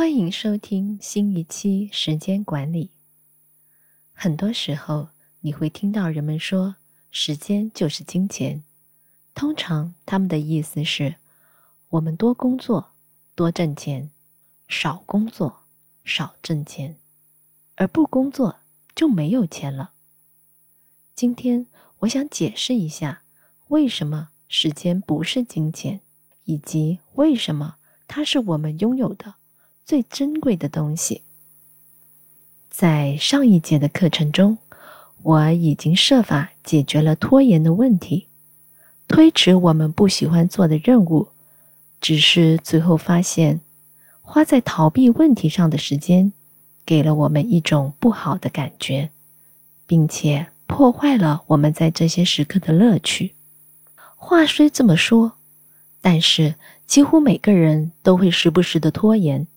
欢迎收听新一期时间管理。很多时候，你会听到人们说“时间就是金钱”，通常他们的意思是：我们多工作多挣钱，少工作少挣钱，而不工作就没有钱了。今天，我想解释一下为什么时间不是金钱，以及为什么它是我们拥有的。最珍贵的东西，在上一节的课程中，我已经设法解决了拖延的问题。推迟我们不喜欢做的任务，只是最后发现，花在逃避问题上的时间，给了我们一种不好的感觉，并且破坏了我们在这些时刻的乐趣。话虽这么说，但是几乎每个人都会时不时的拖延。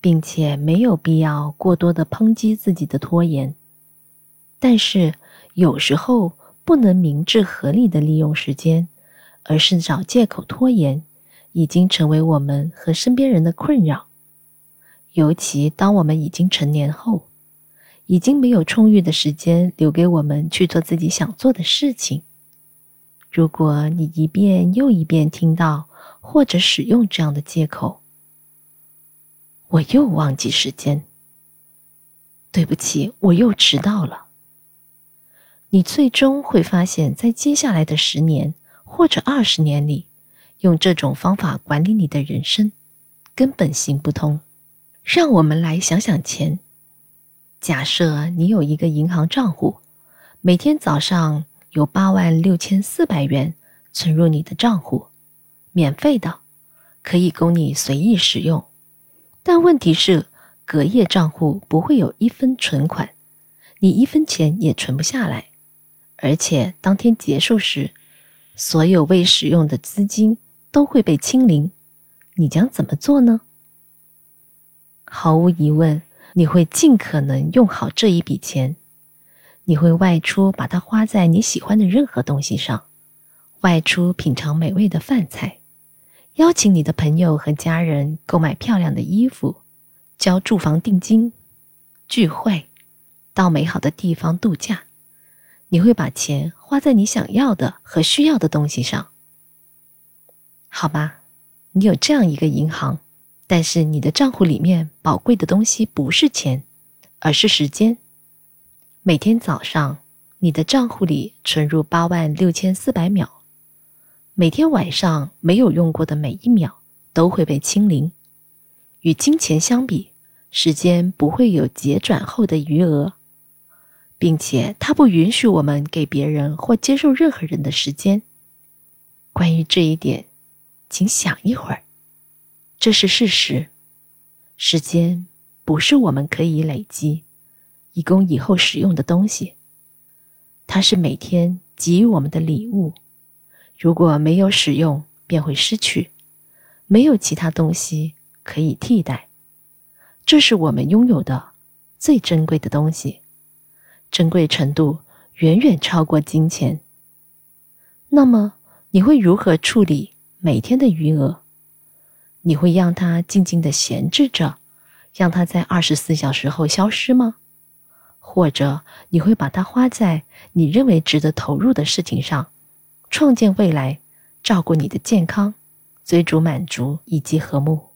并且没有必要过多的抨击自己的拖延，但是有时候不能明智合理的利用时间，而是找借口拖延，已经成为我们和身边人的困扰。尤其当我们已经成年后，已经没有充裕的时间留给我们去做自己想做的事情。如果你一遍又一遍听到或者使用这样的借口，我又忘记时间。对不起，我又迟到了。你最终会发现，在接下来的十年或者二十年里，用这种方法管理你的人生，根本行不通。让我们来想想钱。假设你有一个银行账户，每天早上有八万六千四百元存入你的账户，免费的，可以供你随意使用。但问题是，隔夜账户不会有一分存款，你一分钱也存不下来，而且当天结束时，所有未使用的资金都会被清零。你将怎么做呢？毫无疑问，你会尽可能用好这一笔钱，你会外出把它花在你喜欢的任何东西上，外出品尝美味的饭菜。邀请你的朋友和家人购买漂亮的衣服，交住房定金，聚会，到美好的地方度假。你会把钱花在你想要的和需要的东西上，好吧？你有这样一个银行，但是你的账户里面宝贵的东西不是钱，而是时间。每天早上，你的账户里存入八万六千四百秒。每天晚上没有用过的每一秒都会被清零。与金钱相比，时间不会有结转后的余额，并且它不允许我们给别人或接受任何人的时间。关于这一点，请想一会儿。这是事实。时间不是我们可以累积，以供以后使用的东西。它是每天给予我们的礼物。如果没有使用，便会失去，没有其他东西可以替代。这是我们拥有的最珍贵的东西，珍贵程度远远超过金钱。那么，你会如何处理每天的余额？你会让它静静的闲置着，让它在二十四小时后消失吗？或者，你会把它花在你认为值得投入的事情上？创建未来，照顾你的健康，追逐满足以及和睦。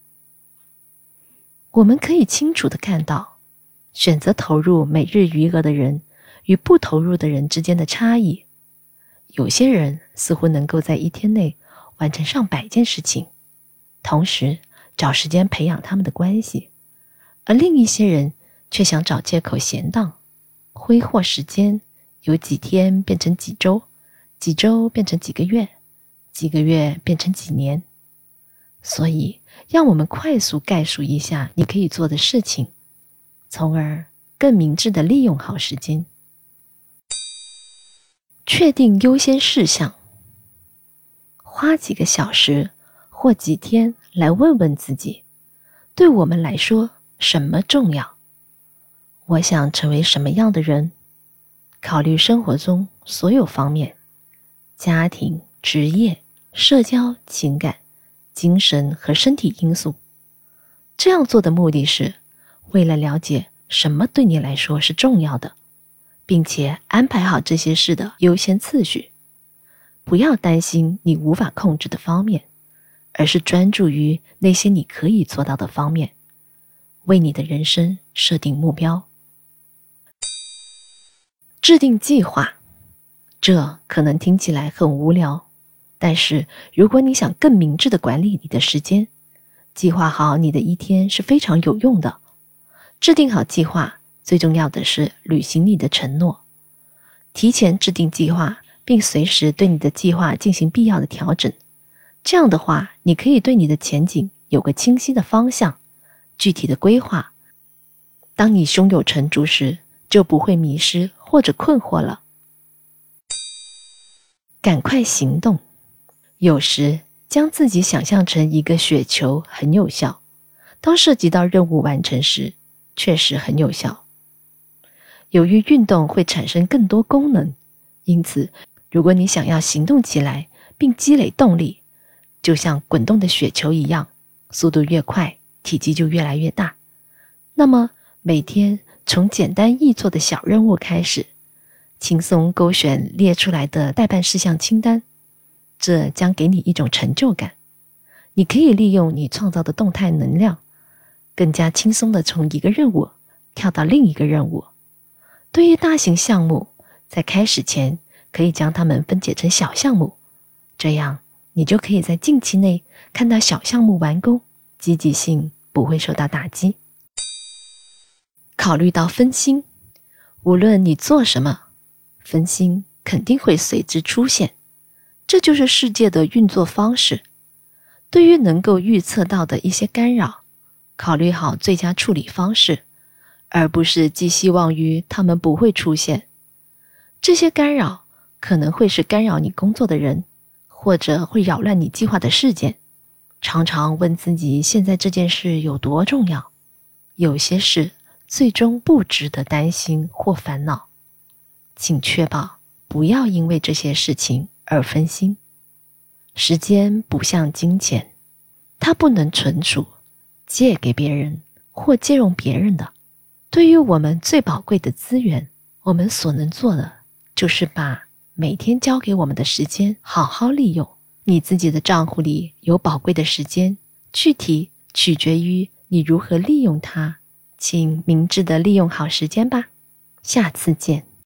我们可以清楚的看到，选择投入每日余额的人与不投入的人之间的差异。有些人似乎能够在一天内完成上百件事情，同时找时间培养他们的关系，而另一些人却想找借口闲荡，挥霍时间，由几天变成几周。几周变成几个月，几个月变成几年，所以让我们快速概述一下你可以做的事情，从而更明智的利用好时间。确定优先事项，花几个小时或几天来问问自己，对我们来说什么重要？我想成为什么样的人？考虑生活中所有方面。家庭、职业、社交、情感、精神和身体因素，这样做的目的是为了了解什么对你来说是重要的，并且安排好这些事的优先次序。不要担心你无法控制的方面，而是专注于那些你可以做到的方面，为你的人生设定目标，制定计划。这可能听起来很无聊，但是如果你想更明智的管理你的时间，计划好你的一天是非常有用的。制定好计划，最重要的是履行你的承诺。提前制定计划，并随时对你的计划进行必要的调整。这样的话，你可以对你的前景有个清晰的方向、具体的规划。当你胸有成竹时，就不会迷失或者困惑了。赶快行动！有时将自己想象成一个雪球很有效，当涉及到任务完成时，确实很有效。由于运动会产生更多功能，因此，如果你想要行动起来并积累动力，就像滚动的雪球一样，速度越快，体积就越来越大。那么，每天从简单易做的小任务开始。轻松勾选列出来的待办事项清单，这将给你一种成就感。你可以利用你创造的动态能量，更加轻松的从一个任务跳到另一个任务。对于大型项目，在开始前可以将它们分解成小项目，这样你就可以在近期内看到小项目完工，积极性不会受到打击。考虑到分心，无论你做什么。分心肯定会随之出现，这就是世界的运作方式。对于能够预测到的一些干扰，考虑好最佳处理方式，而不是寄希望于他们不会出现。这些干扰可能会是干扰你工作的人，或者会扰乱你计划的事件。常常问自己：现在这件事有多重要？有些事最终不值得担心或烦恼。请确保不要因为这些事情而分心。时间不像金钱，它不能存储、借给别人或借用别人的。对于我们最宝贵的资源，我们所能做的就是把每天交给我们的时间好好利用。你自己的账户里有宝贵的时间，具体取决于你如何利用它。请明智的利用好时间吧。下次见。